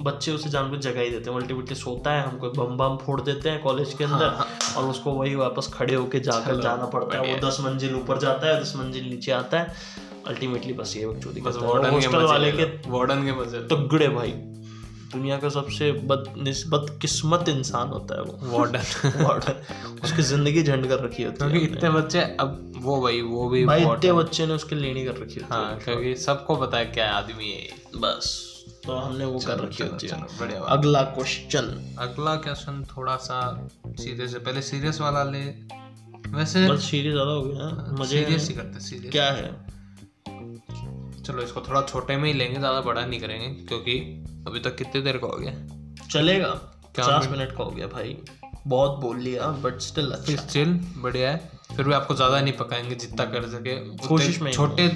बच्चे उसे जानबूझ जगह ही देते हैं। अल्टीमेटली सोता है हमको बम बम फोड़ देते हैं कॉलेज के अंदर हाँ, और उसको वही वापस खड़े होके जाकर जाना पड़ता है। वो दस मंजिल ऊपर जाता है दस मंजिल नीचे आता है। अल्टीमेटली बस ये चोरी बस हॉस्टल वाले के वार्डन के मज़े तो तगड़े भाई। दुनिया का सबसे बदनिस्बत किस्मत इंसान होता है वो। वार्डन वार्डन उसकी ज़िंदगी झंड कर रखी होती है इतने बच्चे अब वो भाई वो भी भाई इतने बच्चे ने उसके लेनी कर रखी होती हाँ क्योंकि सबको पता है क्या आदमी है बस। तो हमने वो कर रखी होती है। बढ़िया अगला क्वेश्चन अगला क्वेश्चन थोड़ा सा सीधे से पहले सीरियस वाला ले। वैसे बस सीरियस ज़्यादा हो गया हाँ, मज़े सीरियस ही। करते सीरियस क्या है? चलो इसको थोड़ा छोटे में ही लेंगे ज़्यादा बड़ा नहीं करेंगे क्योंकि अभी तक कितने देर का हो गया? चलेगा। पचास मिनट का हो गया भाई। बहुत बोल लिया बट स्टिल अच्छा। स्टिल बढ़िया है। फिर भी आपको ज़्यादा नहीं पकाएँगे जितना कर सके। कोशिश में छोटे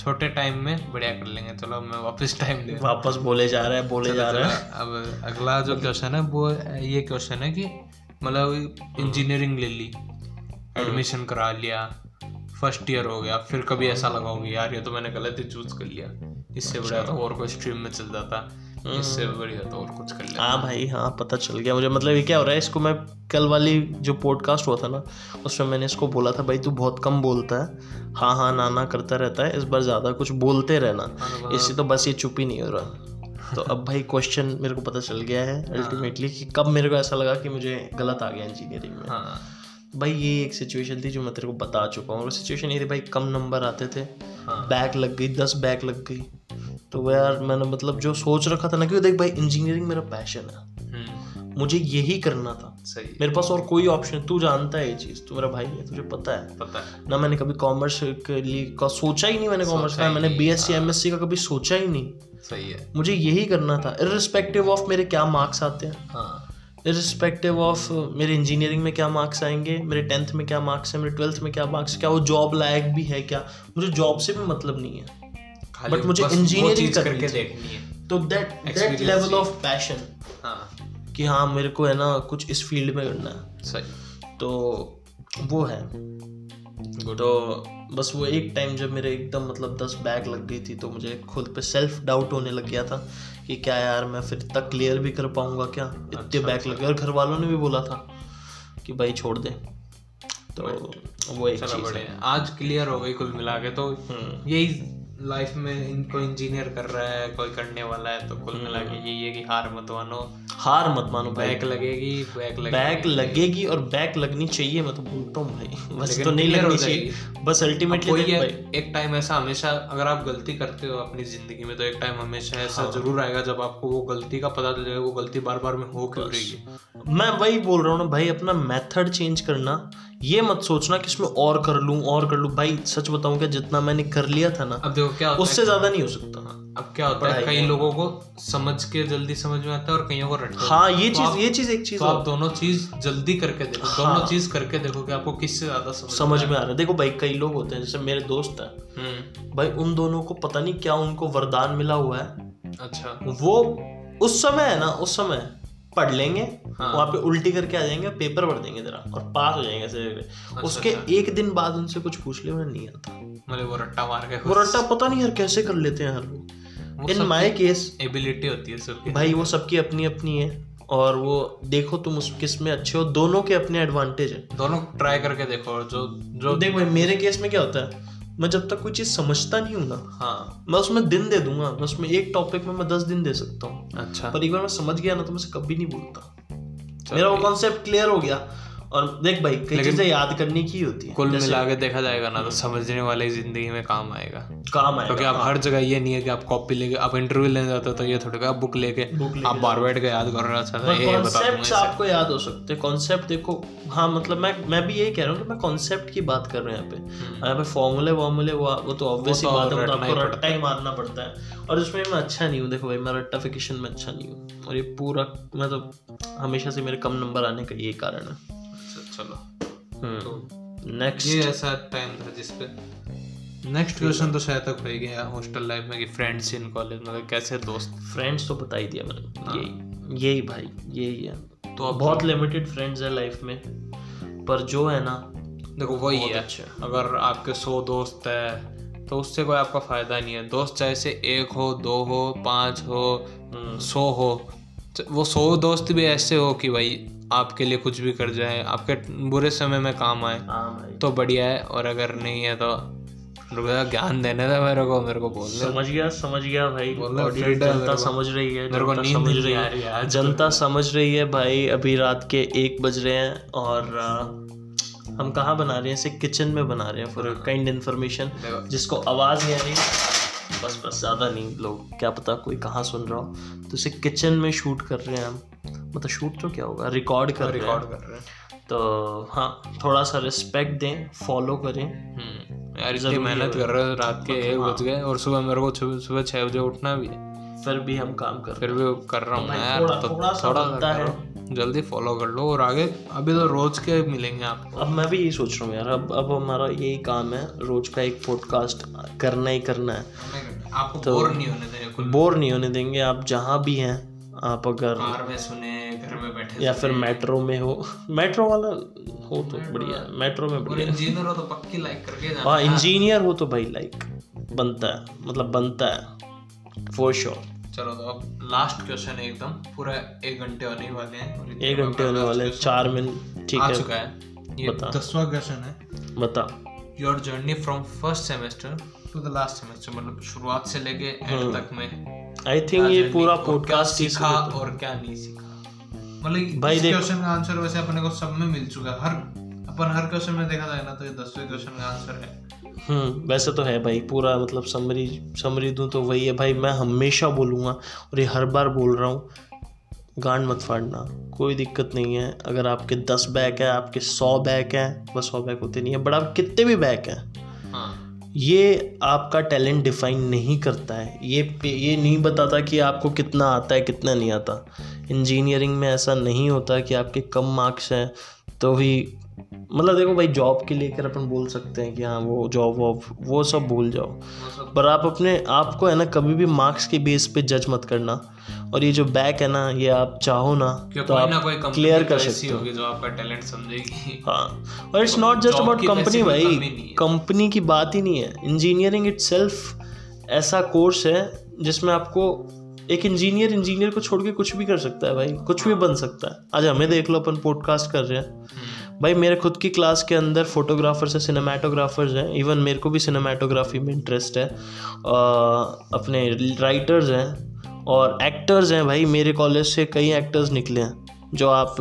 छोटे टाइम में बढ़िया कर लेंगे। चलो मैं वापस टाइम दे वापस बोले जा रहा है बोले जा रहा है। अब अगला जो क्वेश्चन है वो ये क्वेश्चन है कि मतलब इंजीनियरिंग ले ली एडमिशन करा लिया फ़र्स्ट ईयर हो गया फिर कभी ऐसा लगाओगे होगा यार ये तो मैंने गलत ही चूज़ कर लिया। इससे बढ़िया तो और कोई स्ट्रीम में चल जाता। इससे बढ़िया तो और कुछ कर लिया हाँ भाई हाँ पता चल गया मुझे। मतलब ये क्या हो रहा है इसको मैं कल वाली जो पॉडकास्ट हुआ था ना उसमें मैंने इसको बोला था भाई तू बहुत कम बोलता है। हाँ हाँ ना ना करता रहता है इस बार ज़्यादा कुछ बोलते रहना। इससे तो बस ये चुप ही नहीं हो रहा। तो अब भाई क्वेश्चन मेरे को पता चल गया है अल्टीमेटली कि कब मेरे को ऐसा लगा कि मुझे गलत आ गया इंजीनियरिंग में। हाँ। भाई ये एक सिचुएशन थी जो मैं तेरे को बता चुका हूँ। और सिचुएशन ये थी भाई कम नंबर आते थे। हाँ। बैक लग गई दस बैक लग गई। तो वो यार मैंने मतलब जो सोच रखा था ना कि देख भाई इंजीनियरिंग मेरा पैशन है। हम्म, मुझे यही करना था। सही। मेरे पास और कोई ऑप्शन तू जानता है ये चीज़। तू मेरा भाई है तुझे पता है। पता है। ना मैंने कभी कॉमर्स के लिए का सोचा ही नहीं मैंने कॉमर्स का मैंने B S C M S C का कभी सोचा ही नहीं। सही है। मुझे यही करना था इरिस्पेक्टिव ऑफ़ मेरे क्या मार्क्स आते हैं। हाँ। इरिस्पेक्टिव ऑफ़ मेरे इंजीनियरिंग में क्या मार्क्स आएँगे मेरे टेंथ में क्या मार्क्स है मेरे ट्वेल्थ में क्या मार्क्स क्या वो जॉब लायक भी है क्या? मुझे जॉब से भी मतलब नहीं है। But मुझे करनी करके देखनी है। तो that that level of passion हाँ। कि हाँ मेरे को है ना कुछ इस फ़ील्ड में करना है। सही। तो वो है। गुड तो बस वो एक टाइम जब मेरे एकदम मतलब दस बैग लग गई थी तो मुझे खुद पे सेल्फ डाउट होने लग गया था। कि क्या यार मैं फिर तक क्लियर भी कर पाऊँगा क्या? इतने अच्छा, बैग लगे। गए और घर वालों ने भी बोला था कि भाई छोड़ दे। तो वो एक चलो चीज़ है। आज क्लियर हो गई कुल मिला के तो हम्म। यही लाइफ में इनको इंजीनियर कर रहा है कोई करने वाला है तो कुल मिला के यही है कि हार मत मानो। हार मत मानो बैक लगेगी बैक लगेगी। बैक लगेगी और बैक लगनी चाहिए मैं तो बोलता हूँ भाई। बस तो नहीं लगनी चाहिए। बस अल्टीमेटली एक टाइम ऐसा हमेशा अगर आप गलती करते हो अपनी ज़िंदगी में तो एक टाइम हमेशा ऐसा हाँ। ज़रूर आएगा जब आपको वो गलती का पता चल जाएगा वो गलती बार बार में हो क्यों रही है। मैं वही बोल रहा हूँ ना भाई अपना मेथड चेंज करना ये मत सोचना कि इसमें और कर लूँ और कर लूँ। भाई सच बताऊँ क्या जितना मैंने कर लिया था ना अब देखो क्या उससे ज़्यादा नहीं हो सकता। है अब क्या होता है? कई लोगों को समझ के जल्दी समझ में आता है और कईयों को रटते हाँ। ये चीज़ ये चीज़ एक चीज़ तो आप दोनों चीज़ जल्दी करके देखो। दोनों चीज़ करके देखो कि आपको किससे ज़्यादा समझ समझ में आ रहा है। देखो भाई कई लोग होते हैं जैसे मेरे दोस्त हैं। हम्म। भाई उन दोनों को पता नहीं क्या उनको वरदान मिला हुआ है। अच्छा। वो उस समय है ना उस समय पढ़ लेंगे हाँ। वहाँ पे उल्टी करके आ जाएँगे पेपर भर देंगे जरा और पास हो जाएँगे ऐसे अच्छा, उसके अच्छा। एक दिन बाद उनसे कुछ पूछ ले उन्हें नहीं आता। मतलब वो रट्टा मार के वो रट्टा पता नहीं यार कैसे कर लेते हैं हर लोग इन माय केस एबिलिटी होती है सबकी। भाई वो सबकी अपनी अपनी है और वो देखो तुम उस किसमें अच्छे हो दोनों के अपने एडवांटेज है। दोनों ट्राई करके देखो और जो जो देख भाई मेरे केस में क्या होता है? मैं जब तक कोई चीज़ समझता नहीं हूँ ना हाँ मैं उसमें दिन दे दूँगा मैं उसमें एक टॉपिक में मैं दस दिन दे सकता हूँ। अच्छा। पर एक बार मैं समझ गया ना तो मैं कभी नहीं बोलता मेरा वो कॉन्सेप्ट क्लियर हो गया। और देख भाई कई चीज़ें याद करने की होती है कुल मिला के देखा जाएगा ना तो समझने वाले ज़िंदगी में काम आएगा। काम आएगा क्योंकि आप हर जगह ये नहीं है कि आप कॉपी लेके आप इंटरव्यू लेने जाते हो तो ये थोड़ी का बुक लेके आप बार बैठ के याद कर रहे हो अच्छा ये आपको याद हो सकते हैं कॉन्सेप्ट देखो हाँ मतलब मैं मैं भी यही कह रहा हूँ कि मैं कॉन्सेप्ट की बात कर रहे हैं यहाँ पे। यहाँ पे फॉर्मूले वॉर्मूले वो तो ऑब्वियसली बात है तो आपको रट्टा ही मारना पड़ता है। और इसमें मैं अच्छा नहीं हूँ देखो भाई मैं रट्टाफिकेशन में अच्छा नहीं हूँ। और ये पूरा मैं तो हमेशा से मेरे कम नंबर आने का यही कारण है। चलो। नेक्स्ट ये ऐसा टाइम था जिसपे नेक्स्ट क्वेश्चन तो शायद तक हो ही गया हॉस्टल लाइफ में कि फ्रेंड्स इन कॉलेज में कैसे दोस्त फ्रेंड्स तो बता ही दिया मैंने। यही यही भाई यही है। तो अब बहुत लिमिटेड फ्रेंड्स है लाइफ में पर जो है ना देखो वही है। अच्छा अगर आपके सौ दोस्त है तो उससे कोई आपका फ़ायदा नहीं है। दोस्त चाहे से एक हो दो हो पाँच हो सौ हो तो वो सौ दोस्त भी ऐसे हो कि भाई आपके लिए कुछ भी कर जाए आपके बुरे समय में काम आए हाँ तो बढ़िया है और अगर नहीं है तो ज्ञान देने दे मेरे को मेरे को बोलने समझ गया समझ गया भाई। जनता समझ रही है मेरे को जनता नींद समझ रही है। है जनता समझ रही है भाई अभी रात के एक बज रहे हैं और हम कहाँ बना रहे हैं? इसे किचन में बना रहे हैं फॉर काइंड इन्फॉर्मेशन जिसको आवाज़ नहीं आ रही। बस बस ज़्यादा नहीं। लोग क्या पता कोई कहाँ सुन रहा हो। तो इसे किचन में शूट कर रहे हैं हम। मतलब शूट तो क्या होगा? रिकॉर्ड कर रहे हैं। रिकॉर्ड कर रहे हैं। तो हाँ थोड़ा सा रिस्पेक्ट दें फॉलो करें। हम्म, यार इतनी मेहनत कर रहे हो। रात के एक बज गए और सुबह मेरे को सुबह छः बजे उठना भी है। फिर भी हम काम कर फिर भी कर रहा हूँ यार थोड़ा- तो थोड़ा सा है। जल्दी फॉलो कर लो और आगे अभी तो रोज के मिलेंगे आपको। अब मैं भी यही सोच रहा हूँ यार अब अब हमारा यही काम है रोज का एक पॉडकास्ट करना ही करना है। आपको तो बोर नहीं होने देंगे बोर नहीं होने देंगे आप जहाँ भी हैं आप अगर कार में सुने घर में बैठे या फिर मेट्रो में हो। मेट्रो वाला हो तो बढ़िया है मेट्रो में बढ़िया इंजीनियर हो तो पक्की लाइक करके हाँ इंजीनियर हो तो भाई लाइक बनता है मतलब बनता है फॉर श्योर चलो तो अब लास्ट क्वेश्चन है एकदम। पूरा एक घंटे होने वाले हैं एक घंटे होने वाले हैं, चार मिनट ठीक है। चुका है। ये। दसवां क्वेश्चन है। बता। Your journey from first semester to the last semester मतलब शुरुआत से लेके एंड तक में। आई थिंक ये पूरा पॉडकास्ट सीखा और क्या नहीं सीखा। मतलब भाई क्वेश्चन का आंसर वैसे अपने को सब में मिल चुका है। हर अपन हर क्वेश्चन में देखा जाए ना तो ये दसवें क्वेश्चन का आंसर है। हम्म वैसे तो है भाई पूरा मतलब समरी समरी दूँ तो वही है भाई मैं हमेशा बोलूँगा और ये हर बार बोल रहा हूँ गांड मत फाड़ना कोई दिक्कत नहीं है। अगर आपके दस बैक है आपके सौ बैक है बस सौ बैक होते नहीं है बट आप कितने भी बैक हैं हाँ। ये आपका टैलेंट डिफाइन नहीं करता है। ये ये नहीं बताता कि आपको कितना आता है कितना नहीं आता। इंजीनियरिंग में ऐसा नहीं होता कि आपके कम मार्क्स हैं तो ही मतलब देखो भाई जॉब के लेकर अपन बोल सकते हैं कि हाँ वो जॉब वॉब वो सब भूल जाओ। पर आप अपने आप को है ना कभी भी मार्क्स के बेस पे जज मत करना। और ये जो बैक है ना ये आप चाहो ना तो कोई ना कोई क्लियर तो कर सकते हो। जो आपका टैलेंट समझेगी। हाँ और it's not just about company भाई है। कंपनी की बात ही नहीं है। इंजीनियरिंग इट ऐसा कोर्स है जिसमें आपको एक इंजीनियर इंजीनियर को छोड़ के कुछ भी कर सकता है भाई कुछ भी बन सकता है। आज हमें देख लो अपन पॉडकास्ट कर रहे हैं। भाई मेरे खुद की क्लास के अंदर फोटोग्राफर्स है सिनेमाटोग्राफर्स हैं इवन मेरे को भी सिनेमाटोग्राफी में इंटरेस्ट है। अ, अपने राइटर्स हैं और एक्टर्स हैं भाई मेरे कॉलेज से कई एक्टर्स निकले हैं जो आप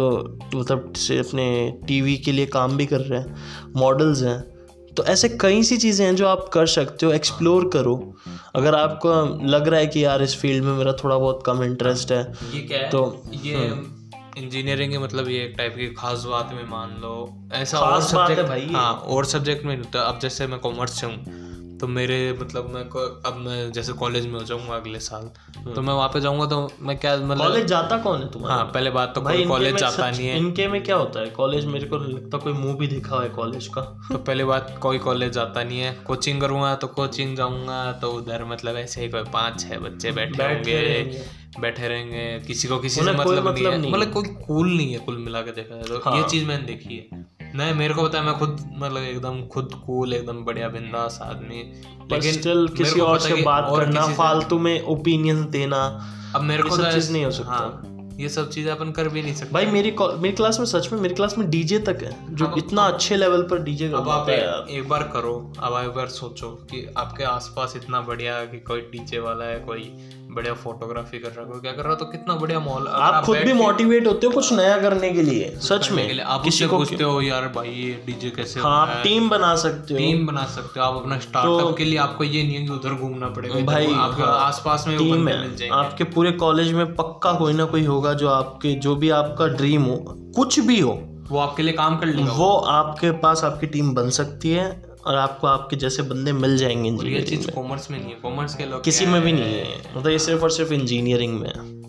मतलब से अपने टीवी के लिए काम भी कर रहे हैं मॉडल्स हैं। तो ऐसे कई सी चीज़ें हैं जो आप कर सकते हो एक्सप्लोर करो। अगर आपको लग रहा है कि यार इस फ़ील्ड में मेरा थोड़ा बहुत कम इंटरेस्ट है ये क्या है? तो, ये इंजीनियरिंग के मतलब ये एक टाइप की खास बात में मान लो ऐसा और सब्जेक्ट भाई हाँ और सब्जेक्ट में होता अब जैसे मैं कॉमर्स से हूँ तो मेरे मतलब मैं अब मैं जैसे कॉलेज में हो जाऊँगा अगले साल तो मैं वहाँ पे जाऊँगा तो मैं क्या मतलब कॉलेज जाता कौन है तुम्हारा? हाँ पहले बात तो भाई कोई कॉलेज जाता नहीं है। इनके में क्या होता है? कॉलेज मेरे को लगता कोई भी देखा हुआ है कॉलेज का। तो पहले बात कोई कॉलेज जाता नहीं है। कोचिंग करूँगा तो कोचिंग जाऊँगा तो उधर मतलब ऐसे ही कोई पाँच छह बच्चे बैठे होंगे। बैठे रहेंगे किसी को किसी से कोई मतलब नहीं मतलब है। मतलब कोई कूल नहीं है कुल मिला के देखा जाए तो। हाँ। ये चीज़ मैंने देखी है। नहीं मेरे को पता है मैं खुद मतलब एकदम खुद कूल एकदम बढ़िया बिंदास आदमी। पर स्टिल किसी और से बात और करना फालतू में ओपिनियन देना अब मेरे ये को सब तो चीज़ नहीं हो सकता। हाँ, ये सब चीज़ें अपन कर भी नहीं सकते। भाई मेरी मेरी क्लास में सच में मेरी क्लास में डीजे तक है जो इतना अच्छे लेवल पर डीजे अब आप एक बार करो अब एक बार सोचो कि आपके आसपास इतना बढ़िया है कि कोई डीजे वाला है कोई बढ़िया फोटोग्राफी कर रहे हो। क्या कर रहे हो? तो कितना बढ़िया मॉल आप खुद भी मोटिवेट होते हो कुछ नया करने के लिए सच में। आप किसी को पूछते हो यार भाई ये डीजे कैसे हाँ आप टीम बना सकते हो। टीम बना सकते हो। आप अपना स्टार्टअप तो, के लिए आपको ये नहीं है कि उधर घूमना पड़ेगा भाई, आपके हाँ, आसपास में टीम है। आपके पूरे कॉलेज में पक्का कोई ना कोई होगा जो आपके जो भी आपका ड्रीम हो कुछ भी हो। वो आपके लिए काम कर लेगा। वो आपके पास आपकी टीम बन सकती है। और आपको आपके जैसे बंदे मिल जाएँगे ये इंजीनियरिंग चीज़ कॉमर्स में नहीं है। कॉमर्स के लोग किसी में भी नहीं है। मतलब ये सिर्फ़ और सिर्फ़ इंजीनियरिंग में है।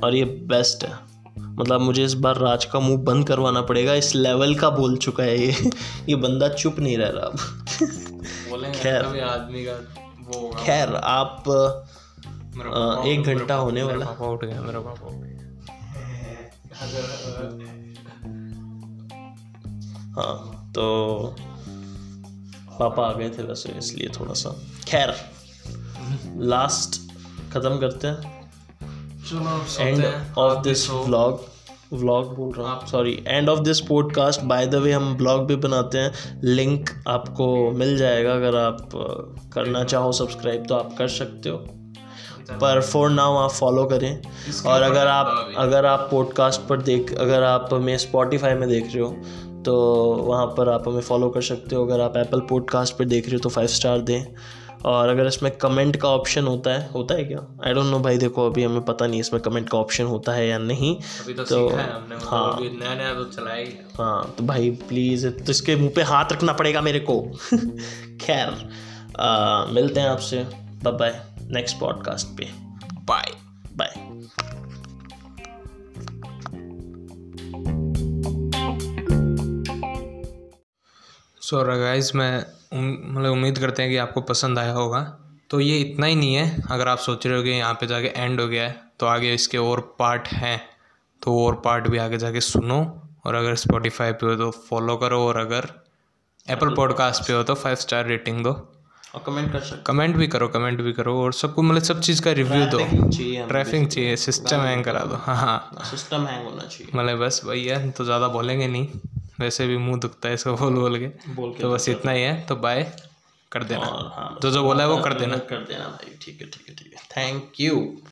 और ये बेस्ट है। मतलब मुझे इस बार राज का मुँह बंद करवाना पड़ेगा। इस लेवल का बोल चुका है ये। ये बंदा चुप नहीं रह रहा अब। खैर। आदमी का वो खैर आप पापा- एक घंटा होने मेरा वाला। पापा उठ गया मेरा पापा उठ गया हाँ तो पापा आ गए थे वैसे इसलिए थोड़ा सा खैर लास्ट ख़त्म करते हैं। End of this vlog vlog बोल रहा हूँ sorry end of this podcast by the way हम ब्लॉग भी बनाते हैं। लिंक आपको मिल जाएगा अगर आप करना चाहो सब्सक्राइब तो आप कर सकते हो। पर फॉर नाउ आप फॉलो करें। और अगर आप अगर आप पॉडकास्ट पर देख अगर आप हमें स्पॉटिफाई में देख रहे हो तो वहाँ पर आप हमें फॉलो कर सकते हो। अगर आप एप्पल पॉडकास्ट पर देख रहे हो तो फाइव स्टार दें। और अगर इसमें कमेंट का ऑप्शन होता है होता है क्या? आई डोंट नो भाई देखो अभी हमें पता नहीं इसमें कमेंट का ऑप्शन होता है या नहीं। अभी तो, तो- सीखा है हमने मतलब हाँ। नया नया तो चलाया हाँ तो भाई प्लीज़ तो इसके मुँह पे हाथ रखना पड़ेगा मेरे को। खैर मिलते हैं आपसे। बाय बाय नेक्स्ट पॉडकास्ट पे। बाय बाय सो गाइस मैं मतलब उम्मीद करते हैं कि आपको पसंद आया होगा। तो ये इतना ही नहीं है। अगर आप सोच रहे हो कि यहाँ पे जाके एंड हो गया है तो आगे इसके और पार्ट हैं। तो और पार्ट भी आगे जाके सुनो। और अगर स्पॉटिफाई पे हो तो फॉलो करो। और अगर एप्पल पॉडकास्ट पे हो तो फाइव स्टार रेटिंग दो। और कमेंट कर सकते कमेंट भी करो कमेंट भी करो। और सबको मतलब सब चीज़ का रिव्यू दो। ट्रैफ़िक चाहिए सिस्टम हैंग करा दो। हाँ हाँ। सिस्टम हैंग होना चाहिए। मतलब बस वही है तो ज़्यादा बोलेंगे नहीं। वैसे भी मुँह दुखता है इसको बोल बोल के। बोल के तो बस इतना ही है तो बाय कर देना। हाँ। जो जो बोला है वो कर देना। कर देना भाई ठीक है ठीक है ठीक है। Thank you